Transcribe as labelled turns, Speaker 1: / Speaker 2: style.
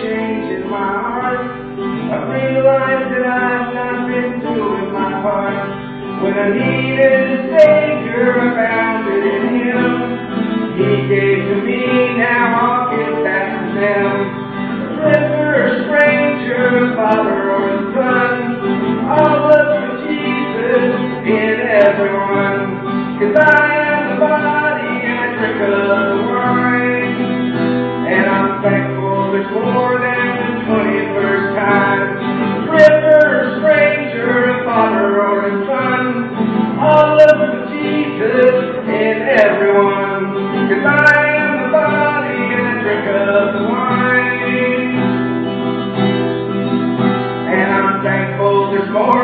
Speaker 1: change in my heart. I've realized that I've not been doing my part. When I needed a Savior, I found it in Him. He gave to me now. Lord.